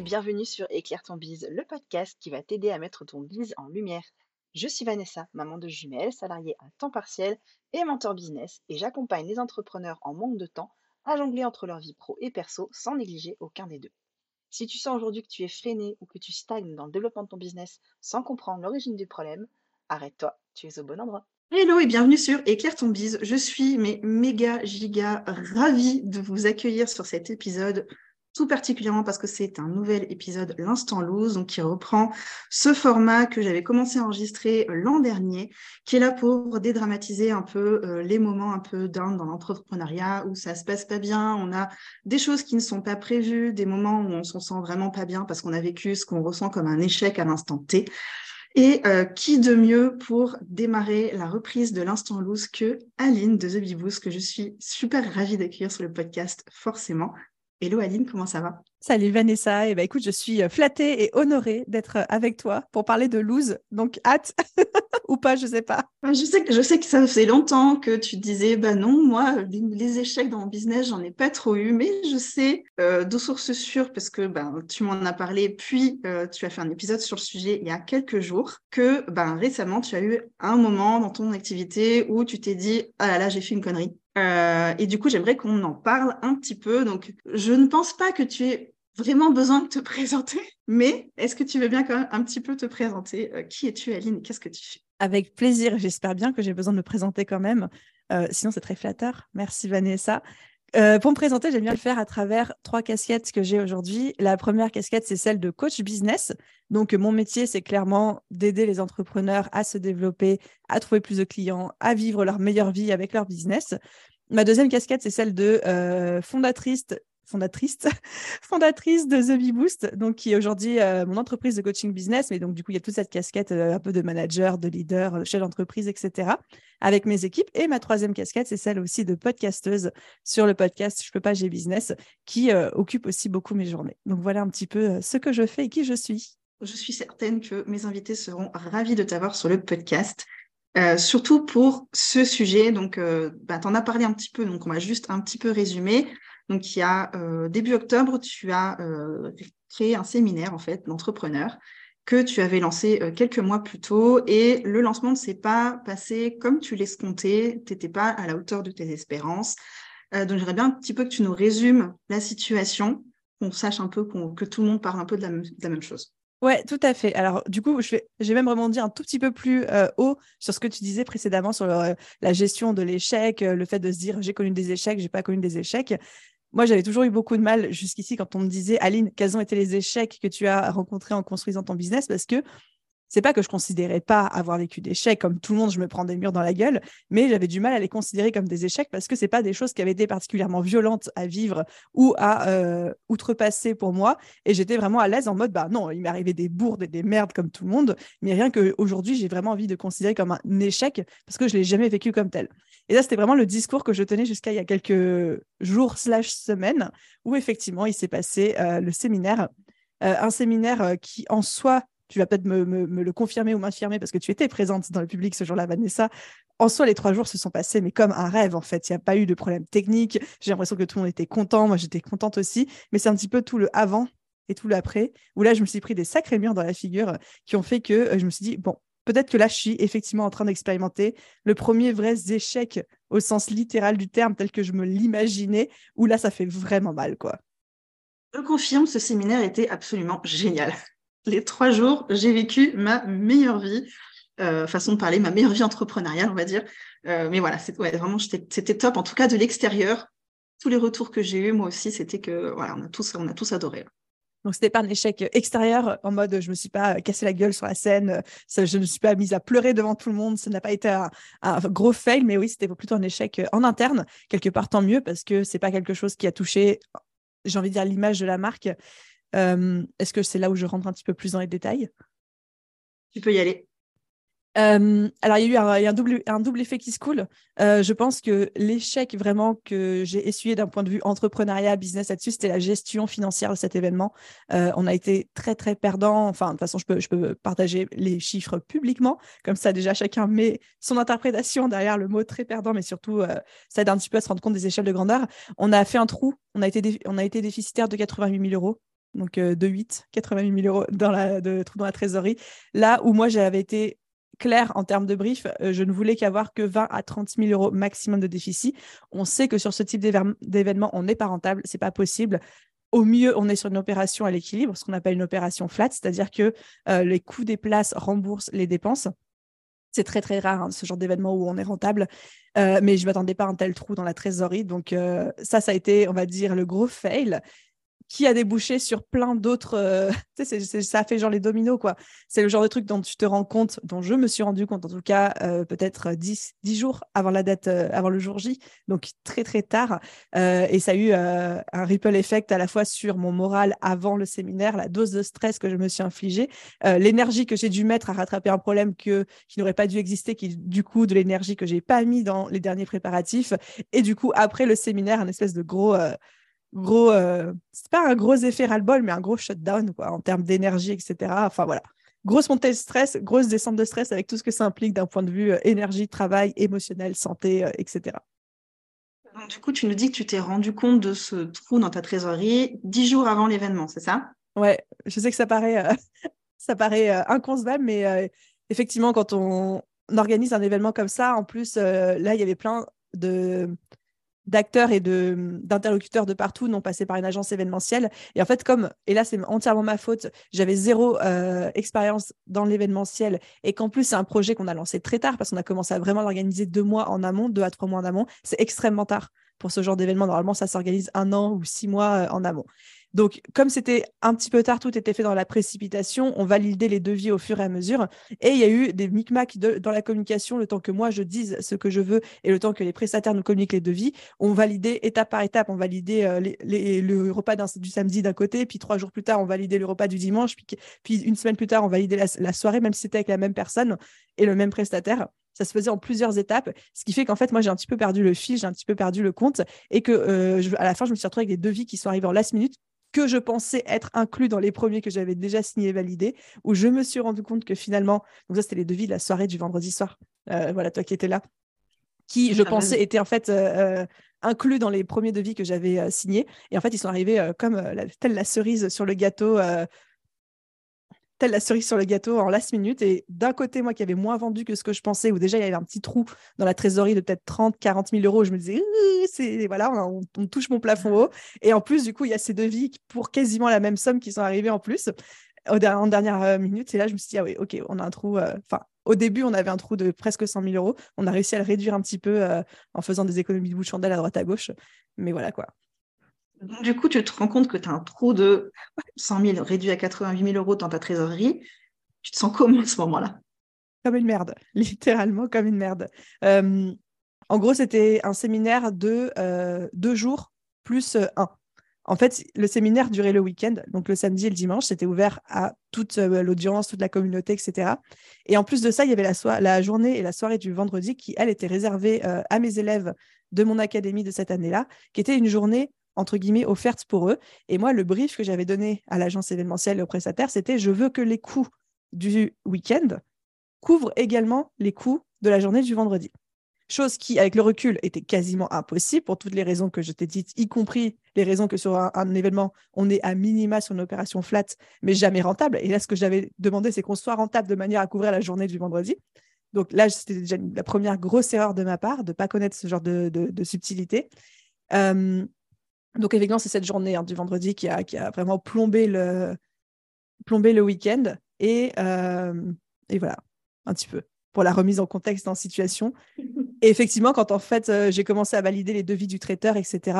bienvenue sur Éclaire ton bise, le podcast qui va t'aider à mettre ton bise en lumière. Je suis Vanessa, maman de jumelles, salariée à temps partiel et mentor business, et j'accompagne les entrepreneurs en manque de temps à jongler entre leur vie pro et perso sans négliger aucun des deux. Si tu sens aujourd'hui que tu es freiné ou que tu stagnes dans le développement de ton business sans comprendre l'origine du problème, arrête-toi, tu es au bon endroit. Hello et bienvenue sur Éclaire ton bise. Je suis mais méga giga ravie de vous accueillir sur cet épisode tout particulièrement parce que c'est un nouvel épisode L'Instant Loose, donc qui reprend ce format que j'avais commencé à enregistrer euh, l'an dernier, qui est là pour dédramatiser un peu euh, les moments un peu down dans l'entrepreneuriat où ça se passe pas bien, on a des choses qui ne sont pas prévues, des moments où on s'en sent vraiment pas bien parce qu'on a vécu ce qu'on ressent comme un échec à l'instant T. Et euh, qui de mieux pour démarrer la reprise de l'instant loose que Aline de The Beboost, que je suis super ravie d'accueillir sur le podcast, forcément. Hello Aline, comment ça va? Salut Vanessa, et eh ben, écoute, je suis euh, flattée et honorée d'être euh, avec toi pour parler de loose, donc hâte ou pas, je sais pas. Je sais, que, je sais que ça faisait longtemps que tu disais, bah non, moi, les, échecs dans mon business, j'en ai pas trop eu, mais je sais euh, de sources sûres, parce que ben, tu m'en as parlé, puis tu as fait un épisode sur le sujet il y a quelques jours, que ben, récemment, tu as eu un moment dans ton activité où tu t'es dit, ah là là, j'ai fait une connerie. Euh, et du coup, j'aimerais qu'on en parle un petit peu. Donc, je ne pense pas que tu aies vraiment besoin de te présenter, mais est-ce que tu veux bien quand même un petit peu te présenter? Euh, Qui es-tu, Aline, qu'est-ce que tu fais? Avec plaisir. J'espère bien que j'ai besoin de me présenter quand même. Euh, sinon, c'est très flatteur. Merci, Vanessa. Pour me présenter, j'aime bien le faire à travers trois casquettes que j'ai aujourd'hui. La première casquette, c'est celle de coach business. Donc, mon métier, c'est clairement d'aider les entrepreneurs à se développer, à trouver plus de clients, à vivre leur meilleure vie avec leur business. Ma deuxième casquette, c'est celle de euh, fondatrice fondatrice, fondatrice de The Bee Boost, donc qui est aujourd'hui euh, mon entreprise de coaching business. Mais donc, du coup, il y a toute cette casquette euh, un peu de manager, de leader, euh, chef d'entreprise, etc. avec mes équipes. Et ma troisième casquette, c'est celle aussi de podcasteuse sur le podcast Je peux pas, j'ai business, qui occupe aussi beaucoup mes journées. Donc, voilà un petit peu ce que je fais et qui je suis. Je suis certaine que mes invités seront ravis de t'avoir sur le podcast. Surtout pour ce sujet, donc bah, tu en as parlé un petit peu, donc on va juste un petit peu résumer. Donc, il y a euh, début octobre, tu as euh, créé un séminaire en fait d'entrepreneurs que tu avais lancé euh, quelques mois plus tôt et le lancement ne s'est pas passé comme tu l'escomptais, tu n'étais pas à la hauteur de tes espérances. donc, j'aimerais bien un petit peu que tu nous résumes la situation, qu'on sache un peu, que tout le monde parle un peu de la même, chose. Ouais, tout à fait. Alors, du coup, je vais, j'ai même rebondi un tout petit peu plus haut sur ce que tu disais précédemment sur la gestion de l'échec, le fait de se dire j'ai connu des échecs, j'ai pas connu des échecs. Moi, j'avais toujours eu beaucoup de mal jusqu'ici quand on me disait, Aline, quels ont été les échecs que tu as rencontrés en construisant ton business? Parce que c'est pas que je considérais pas avoir vécu d'échecs comme tout le monde, je me prends des murs dans la gueule, mais j'avais du mal à les considérer comme des échecs parce que c'est pas des choses qui avaient été particulièrement violentes à vivre ou à euh, outrepasser pour moi. Et j'étais vraiment à l'aise en mode, bah non, il m'est arrivé des bourdes et des merdes comme tout le monde, mais rien qu'aujourd'hui, j'ai vraiment envie de considérer comme un échec parce que je l'ai jamais vécu comme tel. Et là, c'était vraiment le discours que je tenais jusqu'à il y a quelques jours slash semaines où effectivement, il s'est passé euh, le séminaire. Euh, un séminaire qui en soi tu vas peut-être me, le confirmer ou m'infirmer parce que tu étais présente dans le public ce jour-là, Vanessa. En soi, les trois jours se sont passés, mais comme un rêve, en fait. Il n'y a pas eu de problème technique. J'ai l'impression que tout le monde était content. Moi, j'étais contente aussi. Mais c'est un petit peu tout le avant et tout l'après, où là, je me suis pris des sacrés murs dans la figure qui ont fait que euh, je me suis dit, bon, peut-être que là, je suis effectivement en train d'expérimenter le premier vrai échec au sens littéral du terme, tel que je me l'imaginais, où là, ça fait vraiment mal, quoi. Je confirme, ce séminaire était absolument génial les trois jours, j'ai vécu ma meilleure vie, euh, façon de parler, ma meilleure vie entrepreneuriale, on va dire. Euh, mais voilà, ouais, vraiment, c'était top. En tout cas, de l'extérieur, tous les retours que j'ai eus, moi aussi, c'était que voilà, on a tous, on a tous adoré. Donc, c'était pas un échec extérieur en mode je me suis pas cassé la gueule sur la scène, je ne me suis pas mise à pleurer devant tout le monde, ça n'a pas été un, gros fail, mais oui, c'était plutôt un échec en interne, quelque part tant mieux parce que c'est pas quelque chose qui a touché, j'ai envie de dire, l'image de la marque, est-ce que c'est là où je rentre un petit peu plus dans les détails? Tu peux y aller. alors, il y a eu un, double, un double effet qui se coule. je pense que l'échec vraiment que j'ai essuyé d'un point de vue entrepreneuriat, business là-dessus, c'était la gestion financière de cet événement. on a été très, très perdant. Enfin, de toute façon, je peux, je peux partager les chiffres publiquement. Comme ça, déjà, chacun met son interprétation derrière le mot très perdant, mais surtout, ça aide un petit peu à se rendre compte des échelles de grandeur. On a fait un trou. On a été, on a été déficitaire de 88 000 euros donc de 8, 88 000 euros dans la, dans la trésorerie. Là où moi, j'avais été clair en termes de brief, je ne voulais qu'avoir que 20 à 30 000 euros maximum de déficit. On sait que sur ce type d'événement, on n'est pas rentable, c'est pas possible. Au mieux, on est sur une opération à l'équilibre, ce qu'on appelle une opération flat, c'est-à-dire que les coûts des places remboursent les dépenses. C'est très très rare hein, ce genre d'événement où on est rentable, mais je m'attendais pas à un tel trou dans la trésorerie. Donc ça, ça a été, on va dire, le gros fail qui a débouché sur plein d'autres. Euh, ça fait genre les dominos, quoi. C'est le genre de truc dont tu te rends compte, dont je me suis rendu compte, en tout cas, euh, peut-être 10, 10 jours avant la date, euh, avant le jour J, donc très, très tard. et ça a eu un ripple effect à la fois sur mon moral avant le séminaire, la dose de stress que je me suis infligée, l'énergie que j'ai dû mettre à rattraper un problème que, qui n'aurait pas dû exister, qui, du coup, de l'énergie que j'ai pas mis dans les derniers préparatifs. Et du coup, après le séminaire, un espèce de gros gros, euh, c'est pas un gros effet ras-le-bol, mais un gros shutdown quoi, en termes d'énergie, etc. Enfin voilà, grosse montée de stress, grosse descente de stress avec tout ce que ça implique d'un point de vue euh, énergie, travail, émotionnel, santé, euh, etc. du coup, tu nous dis que tu t'es rendu compte de ce trou dans ta trésorerie dix jours avant l'événement, c'est ça? Ouais, je sais que ça paraît, ça paraît inconcevable, mais effectivement, quand on organise un événement comme ça, en plus, là, il y avait plein de d'acteurs et d'interlocuteurs de, partout non passé par une agence événementielle. Et en fait, comme, et là c'est entièrement ma faute, j'avais zéro euh, expérience dans l'événementiel et qu'en plus c'est un projet qu'on a lancé très tard parce qu'on a commencé à vraiment l'organiser deux mois en amont, deux à trois mois en amont, c'est extrêmement tard pour ce genre d'événement. Normalement, ça s'organise un an ou six mois euh, en amont. Donc, comme c'était un petit peu tard, tout était fait dans la précipitation, on validait les devis au fur et à mesure. Et il y a eu des micmacs dans la communication, le temps que moi je dise ce que je veux et le temps que les prestataires nous communiquent les devis. On validait étape par étape, on validait euh, le repas du samedi d'un côté, puis trois jours plus tard, on validait le repas du dimanche, puis, une semaine plus tard, on validait la, soirée, même si c'était avec la même personne et le même prestataire ça se faisait en plusieurs étapes, ce qui fait qu'en fait, moi, j'ai un petit peu perdu le fil, j'ai un petit peu perdu le compte, et que euh, à la fin, je me suis retrouvée avec des devis qui sont arrivés en last minute, que je pensais être inclus dans les premiers que j'avais déjà signés et validés, où je me suis rendu compte que finalement, donc ça c'était les devis de la soirée du vendredi soir, euh, voilà toi qui étais là, qui je pensais étaient en fait euh, euh, inclus dans les premiers devis que j'avais signés, et en fait ils sont arrivés comme la, telle la cerise sur le gâteau telle la cerise sur le gâteau en last minute. Et d'un côté, moi qui avais moins vendu que ce que je pensais, où déjà il y avait un petit trou dans la trésorerie de peut-être 30, 40 000 euros, je me disais, c'est voilà, on, touche mon plafond haut. Et en plus, du coup, il y a ces devis pour quasiment la même somme qui sont arrivés en plus en dernière euh, minute. Et là, je me suis dit, ah oui, ok, on a un trou. Euh, enfin, au début, on avait un trou de presque 100 000 euros. On a réussi à le réduire un petit peu euh, en faisant des économies de bout de chandelle à droite à gauche. Mais voilà quoi du coup, tu te rends compte que tu as un trou de 100 000 réduit à 88 000 euros dans ta trésorerie. Tu te sens comment à ce moment-là? Comme une merde, littéralement comme une merde. Euh, en gros, c'était un séminaire de euh, deux jours plus euh, un. En fait, le séminaire durait le week-end, donc le samedi et le dimanche, c'était ouvert à toute l'audience, toute la communauté, etc. Et en plus de ça, il y avait la, la journée et la soirée du vendredi qui, elle, était réservée à mes élèves de mon académie de cette année-là, qui était une journée entre guillemets, offerte pour eux. Et moi, le brief que j'avais donné à l'agence événementielle et aux prestataires, c'était je veux que les coûts du week-end couvrent également les coûts de la journée du vendredi. Chose qui, avec le recul, était quasiment impossible pour toutes les raisons que je t'ai dites, y compris les raisons que sur un, événement, on est à minima sur une opération flat, mais jamais rentable. Et là, ce que j'avais demandé, c'est qu'on soit rentable de manière à couvrir la journée du vendredi. Donc là, c'était déjà la première grosse erreur de ma part de ne pas connaître ce genre de, subtilité. Euh, donc, effectivement, c'est cette journée hein, du vendredi qui a, qui a, vraiment plombé le, plombé le week-end. Et, euh, et, voilà, un petit peu, pour la remise en contexte en situation. Et effectivement, quand en fait, euh, j'ai commencé à valider les devis du traiteur, etc.,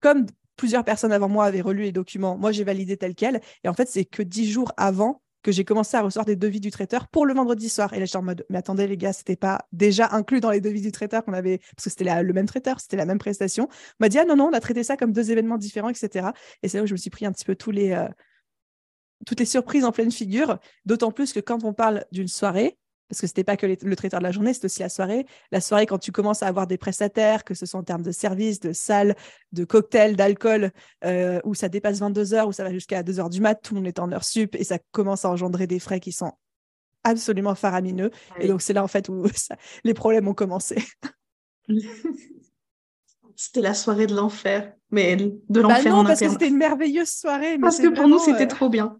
comme plusieurs personnes avant moi avaient relu les documents, moi, j'ai validé tel quel. Et en fait, c'est que dix jours avant que j'ai commencé à recevoir des devis du traiteur pour le vendredi soir. Et là, j'étais en mode, mais attendez, les gars, c'était pas déjà inclus dans les devis du traiteur qu'on avait, parce que c'était le même traiteur, c'était la même prestation. On m'a dit, ah non, non, on a traité ça comme deux événements différents, etc. Et c'est là où je me suis pris un petit peu les, euh, toutes les surprises en pleine figure, d'autant plus que quand on parle d'une soirée, parce que c'était pas que le traiteur de la journée, c'est aussi la soirée. La soirée, quand tu commences à avoir des prestataires, que ce soit en termes de services, de salles, de cocktails, d'alcool, euh, où ça dépasse 22 heures, où ça va jusqu'à 2 heures du mat, tout le monde est en heure sup et ça commence à engendrer des frais qui sont absolument faramineux. Et donc, c'est là, en fait, où les problèmes ont commencé. c'était la soirée de l'enfer, mais de Bah l'enfer non, en parce que c'était une merveilleuse soirée. mais Parce que pour nous, c'était euh, trop bien.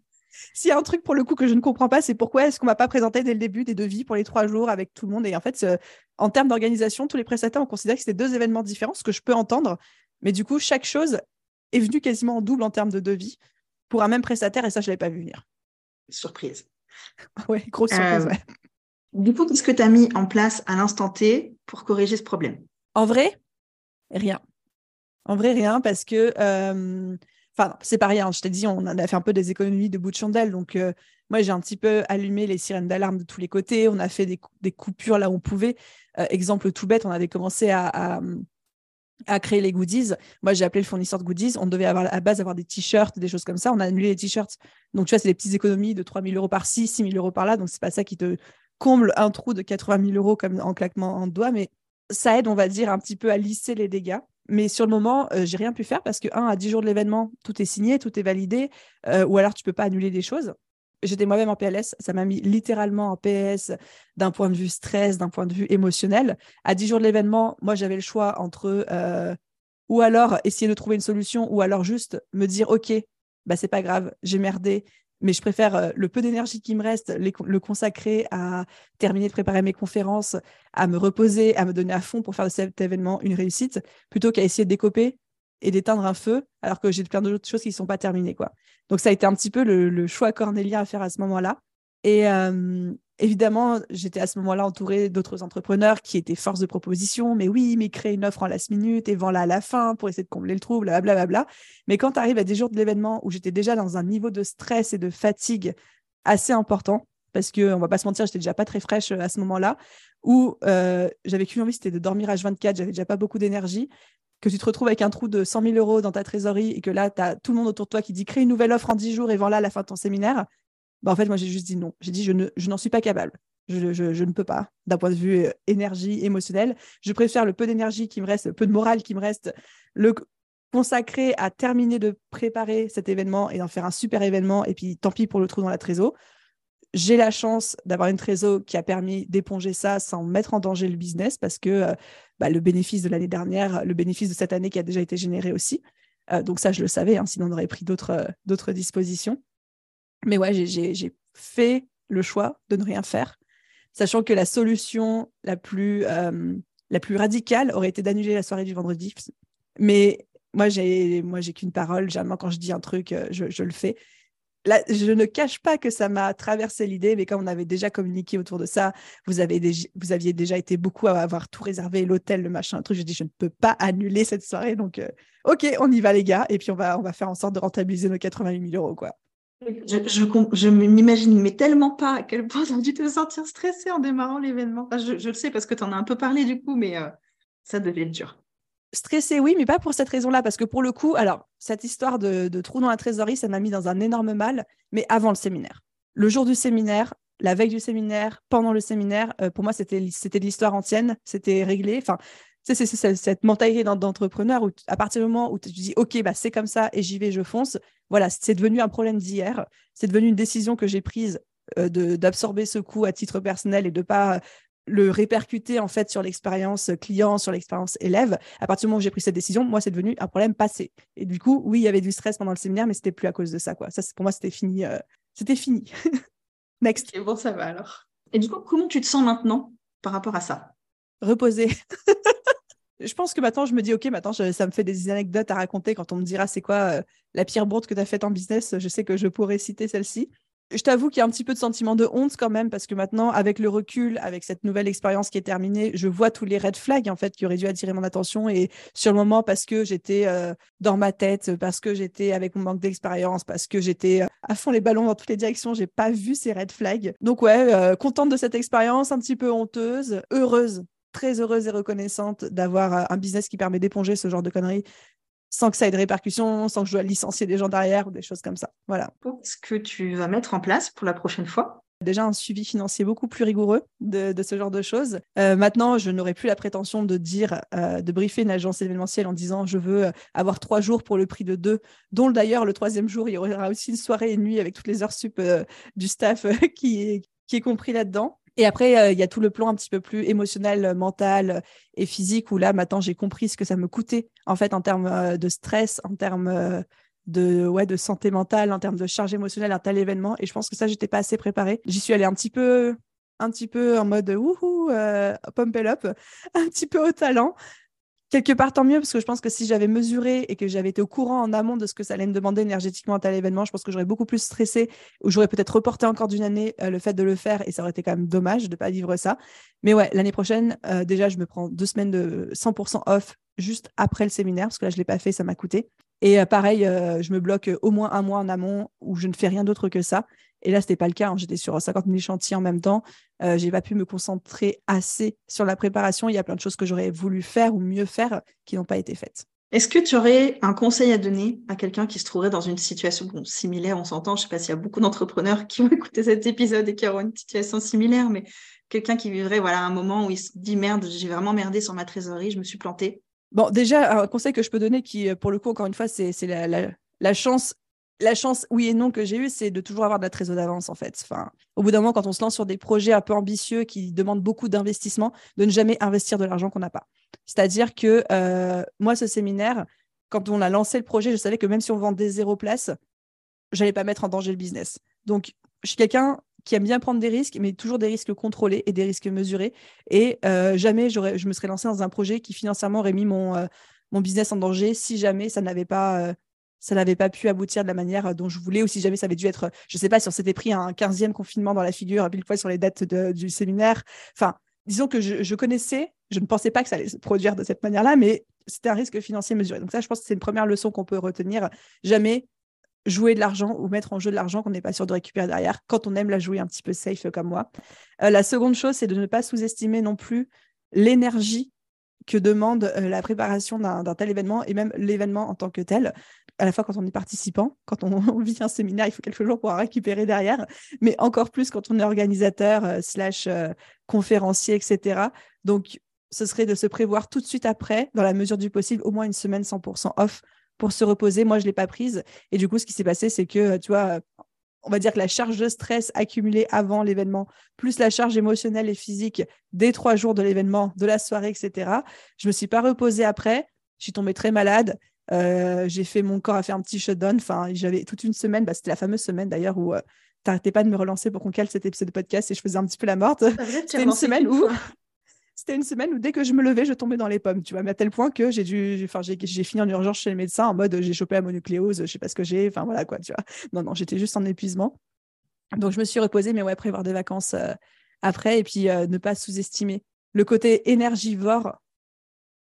S'il y a un truc pour le coup que je ne comprends pas, c'est pourquoi est-ce qu'on m'a pas présenté dès le début des devis pour les trois jours avec tout le monde? Et en fait, en termes d'organisation, tous les prestataires ont considéré que c'était deux événements différents, ce que je peux entendre. Mais du coup, chaque chose est venue quasiment en double en termes de devis pour un même prestataire, et ça, je l'avais pas vu venir. Surprise. Ouais, grosse surprise. Euh, ouais. Du coup, qu'est-ce que tu as mis en place à l'instant T pour corriger ce problème? En vrai, rien. En vrai, rien, parce que. euh, Enfin, c'est pas rien. Je t'ai dit, on a fait un peu des économies de bout de chandelle. Donc, euh, moi, j'ai un petit peu allumé les sirènes d'alarme de tous les côtés. On a fait des, cou- des coupures là où on pouvait. Euh, exemple tout bête, on avait commencé à, à, créer les goodies. Moi, j'ai appelé le fournisseur de goodies. On devait avoir à base avoir des t-shirts, des choses comme ça. On a annulé les t-shirts. Donc, tu vois, c'est des petites économies de 3 000 euros par-ci, 6 000 euros par-là. Donc, c'est pas ça qui te comble un trou de 80 000 euros comme en claquement en doigts. Mais ça aide, on va dire, un petit peu à lisser les dégâts. Mais sur le moment, euh, j'ai rien pu faire parce que, un, à 10 jours de l'événement, tout est signé, tout est validé, euh, ou alors tu peux pas annuler des choses. J'étais moi-même en PLS, ça m'a mis littéralement en PS d'un point de vue stress, d'un point de vue émotionnel. À 10 jours de l'événement, moi, j'avais le choix entre euh, ou alors essayer de trouver une solution, ou alors juste me dire, OK, bah, c'est pas grave, j'ai merdé, mais je préfère euh, le peu d'énergie qui me reste, le consacrer à terminer de préparer mes conférences, à me reposer, à me donner à fond pour faire de cet événement une réussite, plutôt qu'à essayer de décoper et d'éteindre un feu, alors que j'ai plein d'autres choses qui ne sont pas terminées. Quoi. Donc ça a été un petit peu le, le choix cornélien à faire à ce moment-là. Et euh, évidemment, j'étais à ce moment-là entourée d'autres entrepreneurs qui étaient force de proposition, mais oui, mais crée une offre en last minute et vends-la à la fin pour essayer de combler le trou, blablabla. Bla, bla, bla. Mais quand tu arrives à des jours de l'événement où j'étais déjà dans un niveau de stress et de fatigue assez important, parce que on va pas se mentir, j'étais déjà pas très fraîche à ce moment-là, où euh, j'avais qu'une envie, c'était de dormir H24, j'avais déjà pas beaucoup d'énergie, que tu te retrouves avec un trou de 100 000 euros dans ta trésorerie et que là, tu as tout le monde autour de toi qui dit crée une nouvelle offre en 10 jours et vends-la à la fin de ton séminaire, bah, en fait, moi, j'ai juste dit non. J'ai dit je ne, je n'en suis pas capable. Je, ne peux pas, d'un point de vue euh, énergie émotionnelle. Je préfère le peu d'énergie qui me reste, le peu de morale qui me reste, le consacrer à terminer de préparer cet événement et d'en faire un super événement. Et puis, tant pis pour le trou dans la trésor. J'ai la chance d'avoir une trésor qui a permis d'éponger ça sans mettre en danger le business parce que euh, bah, le bénéfice de l'année dernière, le bénéfice de cette année qui a déjà été généré aussi. Euh, donc ça, je le savais, hein, sinon on aurait pris d'autres dispositions. Mais ouais, j'ai fait le choix de ne rien faire, sachant que la solution la plus, euh, la plus radicale aurait été d'annuler la soirée du vendredi. Mais moi, j'ai moi j'ai qu'une parole. Généralement, quand je dis un truc, euh, je, le fais. Là, je ne cache pas que ça m'a traversé l'idée, mais comme on avait déjà communiqué autour de ça, vous, avez vous aviez déjà été beaucoup à avoir tout réservé, l'hôtel, le machin, le truc. J'ai dit, je ne peux pas annuler cette soirée. Donc, euh, OK, on y va, les gars. Et puis, on va, on va faire en sorte de rentabiliser nos 88 000 euros. Quoi. Je, m'imagine mais tellement pas à quel point tu as dû te sentir stressée en démarrant l'événement. Je, le sais parce que tu en as un peu parlé du coup, mais euh, ça devait être dur. Stressée, oui, mais pas pour cette raison-là, parce que pour le coup, alors, cette histoire de, de trou dans la trésorerie, ça m'a mis dans un énorme mal, mais avant le séminaire. Le jour du séminaire, la veille du séminaire, pendant le séminaire, euh, pour moi, c'était de l'histoire ancienne, c'était réglé. Enfin, c'est cette mentalité d'entrepreneur où, à partir du moment où tu dis, OK, bah, c'est comme ça et j'y vais, je fonce, voilà, c'est devenu un problème d'hier. C'est devenu une décision que j'ai prise euh, d'absorber ce coût à titre personnel et de pas le répercuter en fait sur l'expérience client, sur l'expérience élève. À partir du moment où j'ai pris cette décision, moi, c'est devenu un problème passé. Et du coup, oui, il y avait du stress pendant le séminaire, mais c'était plus à cause de ça. Quoi. Ça, pour moi, c'était fini. Euh, c'était fini. Next. Bon, ça va alors. Et du coup, comment tu te sens maintenant par rapport à ça? Reposer. je pense que maintenant, je me dis, OK, maintenant, ça me fait des anecdotes à raconter quand on me dira c'est quoi euh, la pire bourde que tu as faite en business. Je sais que je pourrais citer celle-ci. Je t'avoue qu'il y a un petit peu de sentiment de honte quand même, parce que maintenant, avec le recul, avec cette nouvelle expérience qui est terminée, je vois tous les red flags en fait qui auraient dû attirer mon attention. Et sur le moment, parce que j'étais euh, dans ma tête, parce que j'étais avec mon manque d'expérience, parce que j'étais euh, à fond les ballons dans toutes les directions, j'ai pas vu ces red flags. Donc ouais, contente de cette expérience, un petit peu honteuse, heureuse, très heureuse et reconnaissante d'avoir un business qui permet d'éponger ce genre de conneries sans que ça ait de répercussions, sans que je dois licencier des gens derrière ou des choses comme ça. Voilà. Qu'est-ce que tu vas mettre en place pour la prochaine fois? Déjà un suivi financier beaucoup plus rigoureux de, de ce genre de choses. Euh, maintenant, je n'aurai plus la prétention de dire, euh, de briefer une agence événementielle en disant je veux avoir trois jours pour le prix de deux, dont d'ailleurs le troisième jour, il y aura aussi une soirée et une nuit avec toutes les heures sup euh, du staff qui, est, qui est compris là-dedans. Et après, il y a tout le plan un petit peu plus émotionnel, mental et physique, où là, maintenant, j'ai compris ce que ça me coûtait, en fait, en termes de stress, en termes de, ouais, de santé mentale, en termes de charge émotionnelle à tel événement. Et je pense que ça, j'étais pas assez préparée. J'y suis allée un petit peu, un petit peu en mode wouhou, euh, pump it up, un petit peu au talent. Quelque part, tant mieux, parce que je pense que si j'avais mesuré et que j'avais été au courant en amont de ce que ça allait me demander énergétiquement à tel événement, je pense que j'aurais beaucoup plus stressé ou j'aurais peut-être reporté encore d'une année euh, le fait de le faire et ça aurait été quand même dommage de ne pas vivre ça. Mais ouais, l'année prochaine, euh, déjà, je me prends deux semaines de 100% off juste après le séminaire, parce que là, je ne l'ai pas fait, ça m'a coûté. Et euh, pareil, euh, je me bloque au moins un mois en amont où je ne fais rien d'autre que ça. Et là, ce n'était pas le cas. Hein. J'étais sur 50 000 chantiers en même temps. Euh, je n'ai pas pu me concentrer assez sur la préparation. Il y a plein de choses que j'aurais voulu faire ou mieux faire qui n'ont pas été faites. Est-ce que tu aurais un conseil à donner à quelqu'un qui se trouverait dans une situation similaire On s'entend, je ne sais pas s'il y a beaucoup d'entrepreneurs qui ont écouté cet épisode et qui auront une situation similaire, mais quelqu'un qui vivrait voilà, un moment où il se dit merde, j'ai vraiment merdé sur ma trésorerie, je me suis planté. Bon, déjà, un conseil que je peux donner qui, euh, pour le coup, encore une fois, c'est la, chance. La chance, oui et non, que j'ai eue, c'est de toujours avoir de la trésorerie d'avance, en fait. Au bout d'un moment, quand on se lance sur des projets un peu ambitieux qui demandent beaucoup d'investissement, de ne jamais investir de l'argent qu'on n'a pas. C'est-à-dire que euh, moi, ce séminaire, quand on a lancé le projet, je savais que même si on vendait zéro place, j'allais pas mettre en danger le business. Donc, je suis quelqu'un qui aime bien prendre des risques, mais toujours des risques contrôlés et des risques mesurés. Et euh, jamais je me serais lancé dans un projet qui financièrement aurait mis mon, euh, mon business en danger si jamais ça n'avait pas, euh, ça n'avait pas pu aboutir de la manière dont je voulais ou si jamais ça avait dû être, je ne sais pas si on s'était pris un 15e confinement dans la figure, pile poil sur les dates du séminaire. Enfin, disons que je, je, connaissais, je ne pensais pas que ça allait se produire de cette manière-là, mais c'était un risque financier mesuré. Donc ça, je pense que c'est une première leçon qu'on peut retenir. Jamais jouer de l'argent ou mettre en jeu de l'argent qu'on n'est pas sûr de récupérer derrière quand on aime la jouer un petit peu safe comme moi. Euh, la seconde chose, c'est de ne pas sous-estimer non plus l'énergie que demande euh, la préparation d'un tel événement et même l'événement en tant que tel. À la fois quand on est participant, quand on, vit un séminaire, il faut quelques jours pour en récupérer derrière, mais encore plus quand on est organisateur, euh, slash conférencier, etc. Donc, ce serait de se prévoir tout de suite après, dans la mesure du possible, au moins une semaine 100% off pour se reposer. Moi, je ne l'ai pas prise. Et du coup, ce qui s'est passé, c'est que, tu vois, on va dire que la charge de stress accumulée avant l'événement, plus la charge émotionnelle et physique des trois jours de l'événement, de la soirée, etc., je ne me suis pas reposée après. Je suis tombée très malade. Euh, j'ai fait mon corps a fait un petit shutdown. Enfin, j'avais toute une semaine. Bah, c'était la fameuse semaine d'ailleurs où tu euh, t'arrêtais pas de me relancer pour qu'on cale cet épisode de podcast et je faisais un petit peu la morte. C'était une semaine où c'était une semaine où dès que je me levais, je tombais dans les pommes, tu vois, mais à tel point que j'ai dû, enfin, j'ai fini en urgence chez le médecin en mode j'ai chopé la mononucléose, je sais pas ce que j'ai, enfin voilà quoi, tu vois. Non, non, j'étais juste en épuisement. Donc je me suis reposée, mais ouais, prévoir des vacances euh, après et puis euh, ne pas sous-estimer le côté énergivore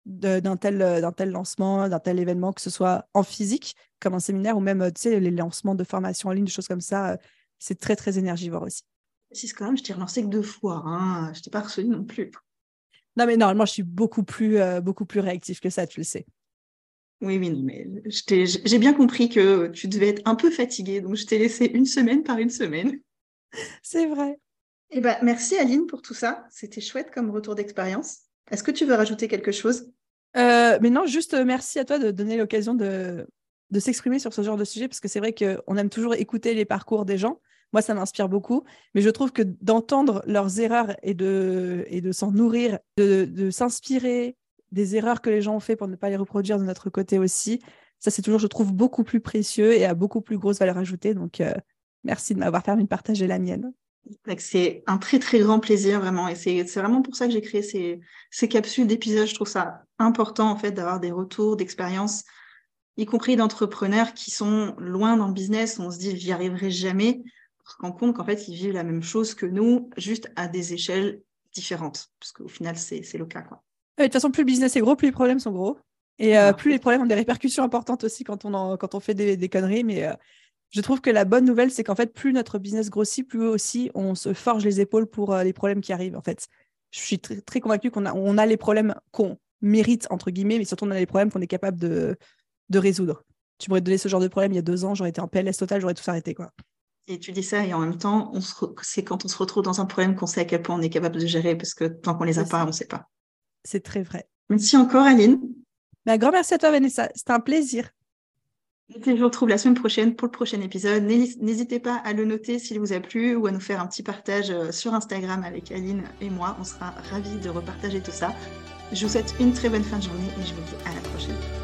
d'un tel, d'un tel lancement, d'un tel événement, que ce soit en physique, comme un séminaire, ou même tu sais, les lancements de formation en ligne, des choses comme ça, euh, c'est très, très énergivore aussi. Si, quand même, je t'ai relancé que deux fois, hein. je t'ai pas reçu non plus. Non, mais normalement, je suis beaucoup plus, euh, beaucoup plus réactif que ça, tu le sais. Oui, oui, non, mais j'ai bien compris que tu devais être un peu fatiguée, donc je t'ai laissé une semaine par une semaine. C'est vrai. Eh ben, merci Aline pour tout ça. C'était chouette comme retour d'expérience. Est-ce que tu veux rajouter quelque chose? Euh, Mais non, juste euh, merci à toi de donner l'occasion de, de s'exprimer sur ce genre de sujet, parce que c'est vrai qu'on aime toujours écouter les parcours des gens. Moi, ça m'inspire beaucoup. Mais je trouve que d'entendre leurs erreurs et de, et de s'en nourrir, de, s'inspirer des erreurs que les gens ont fait pour ne pas les reproduire de notre côté aussi, ça, c'est toujours, je trouve, beaucoup plus précieux et a beaucoup plus grosse valeur ajoutée. Donc, euh, merci de m'avoir permis de partager la mienne. C'est un très, très grand plaisir, vraiment. Et c'est vraiment pour ça que j'ai créé ces, ces capsules d'épisodes. Je trouve ça important, en fait, d'avoir des retours d'expérience, y compris d'entrepreneurs qui sont loin dans le business, on se dit, j'y arriverai jamais rend compte qu'en fait, ils vivent la même chose que nous, juste à des échelles différentes. Parce qu'au final, c'est le cas. Quoi. de toute façon, plus le business est gros, plus les problèmes sont gros. Et euh, plus les problèmes ont des répercussions importantes aussi quand on, quand on fait des, conneries. Mais euh, je trouve que la bonne nouvelle, c'est qu'en fait, plus notre business grossit, plus aussi on se forge les épaules pour euh, les problèmes qui arrivent. En fait, je suis très, très convaincue qu'on a, on a les problèmes qu'on mérite, entre guillemets, mais surtout on a les problèmes qu'on est capable de, de résoudre. Tu m'aurais donné ce genre de problème il y a deux ans, j'aurais été en PLS total, j'aurais tout arrêté. Quoi. Et tu dis ça, et en même temps, c'est quand on se retrouve dans un problème qu'on sait à quel point on est capable de gérer, parce que tant qu'on les a pas, on ne sait pas. C'est très vrai. Merci encore, Aline. Un bah, grand merci à toi, Vanessa. C'était un plaisir. Et je vous retrouve la semaine prochaine pour le prochain épisode. N'hésitez pas à le noter s'il vous a plu ou à nous faire un petit partage euh, sur Instagram avec Aline et moi. On sera ravis de repartager tout ça. Je vous souhaite une très bonne fin de journée et je vous dis à la prochaine.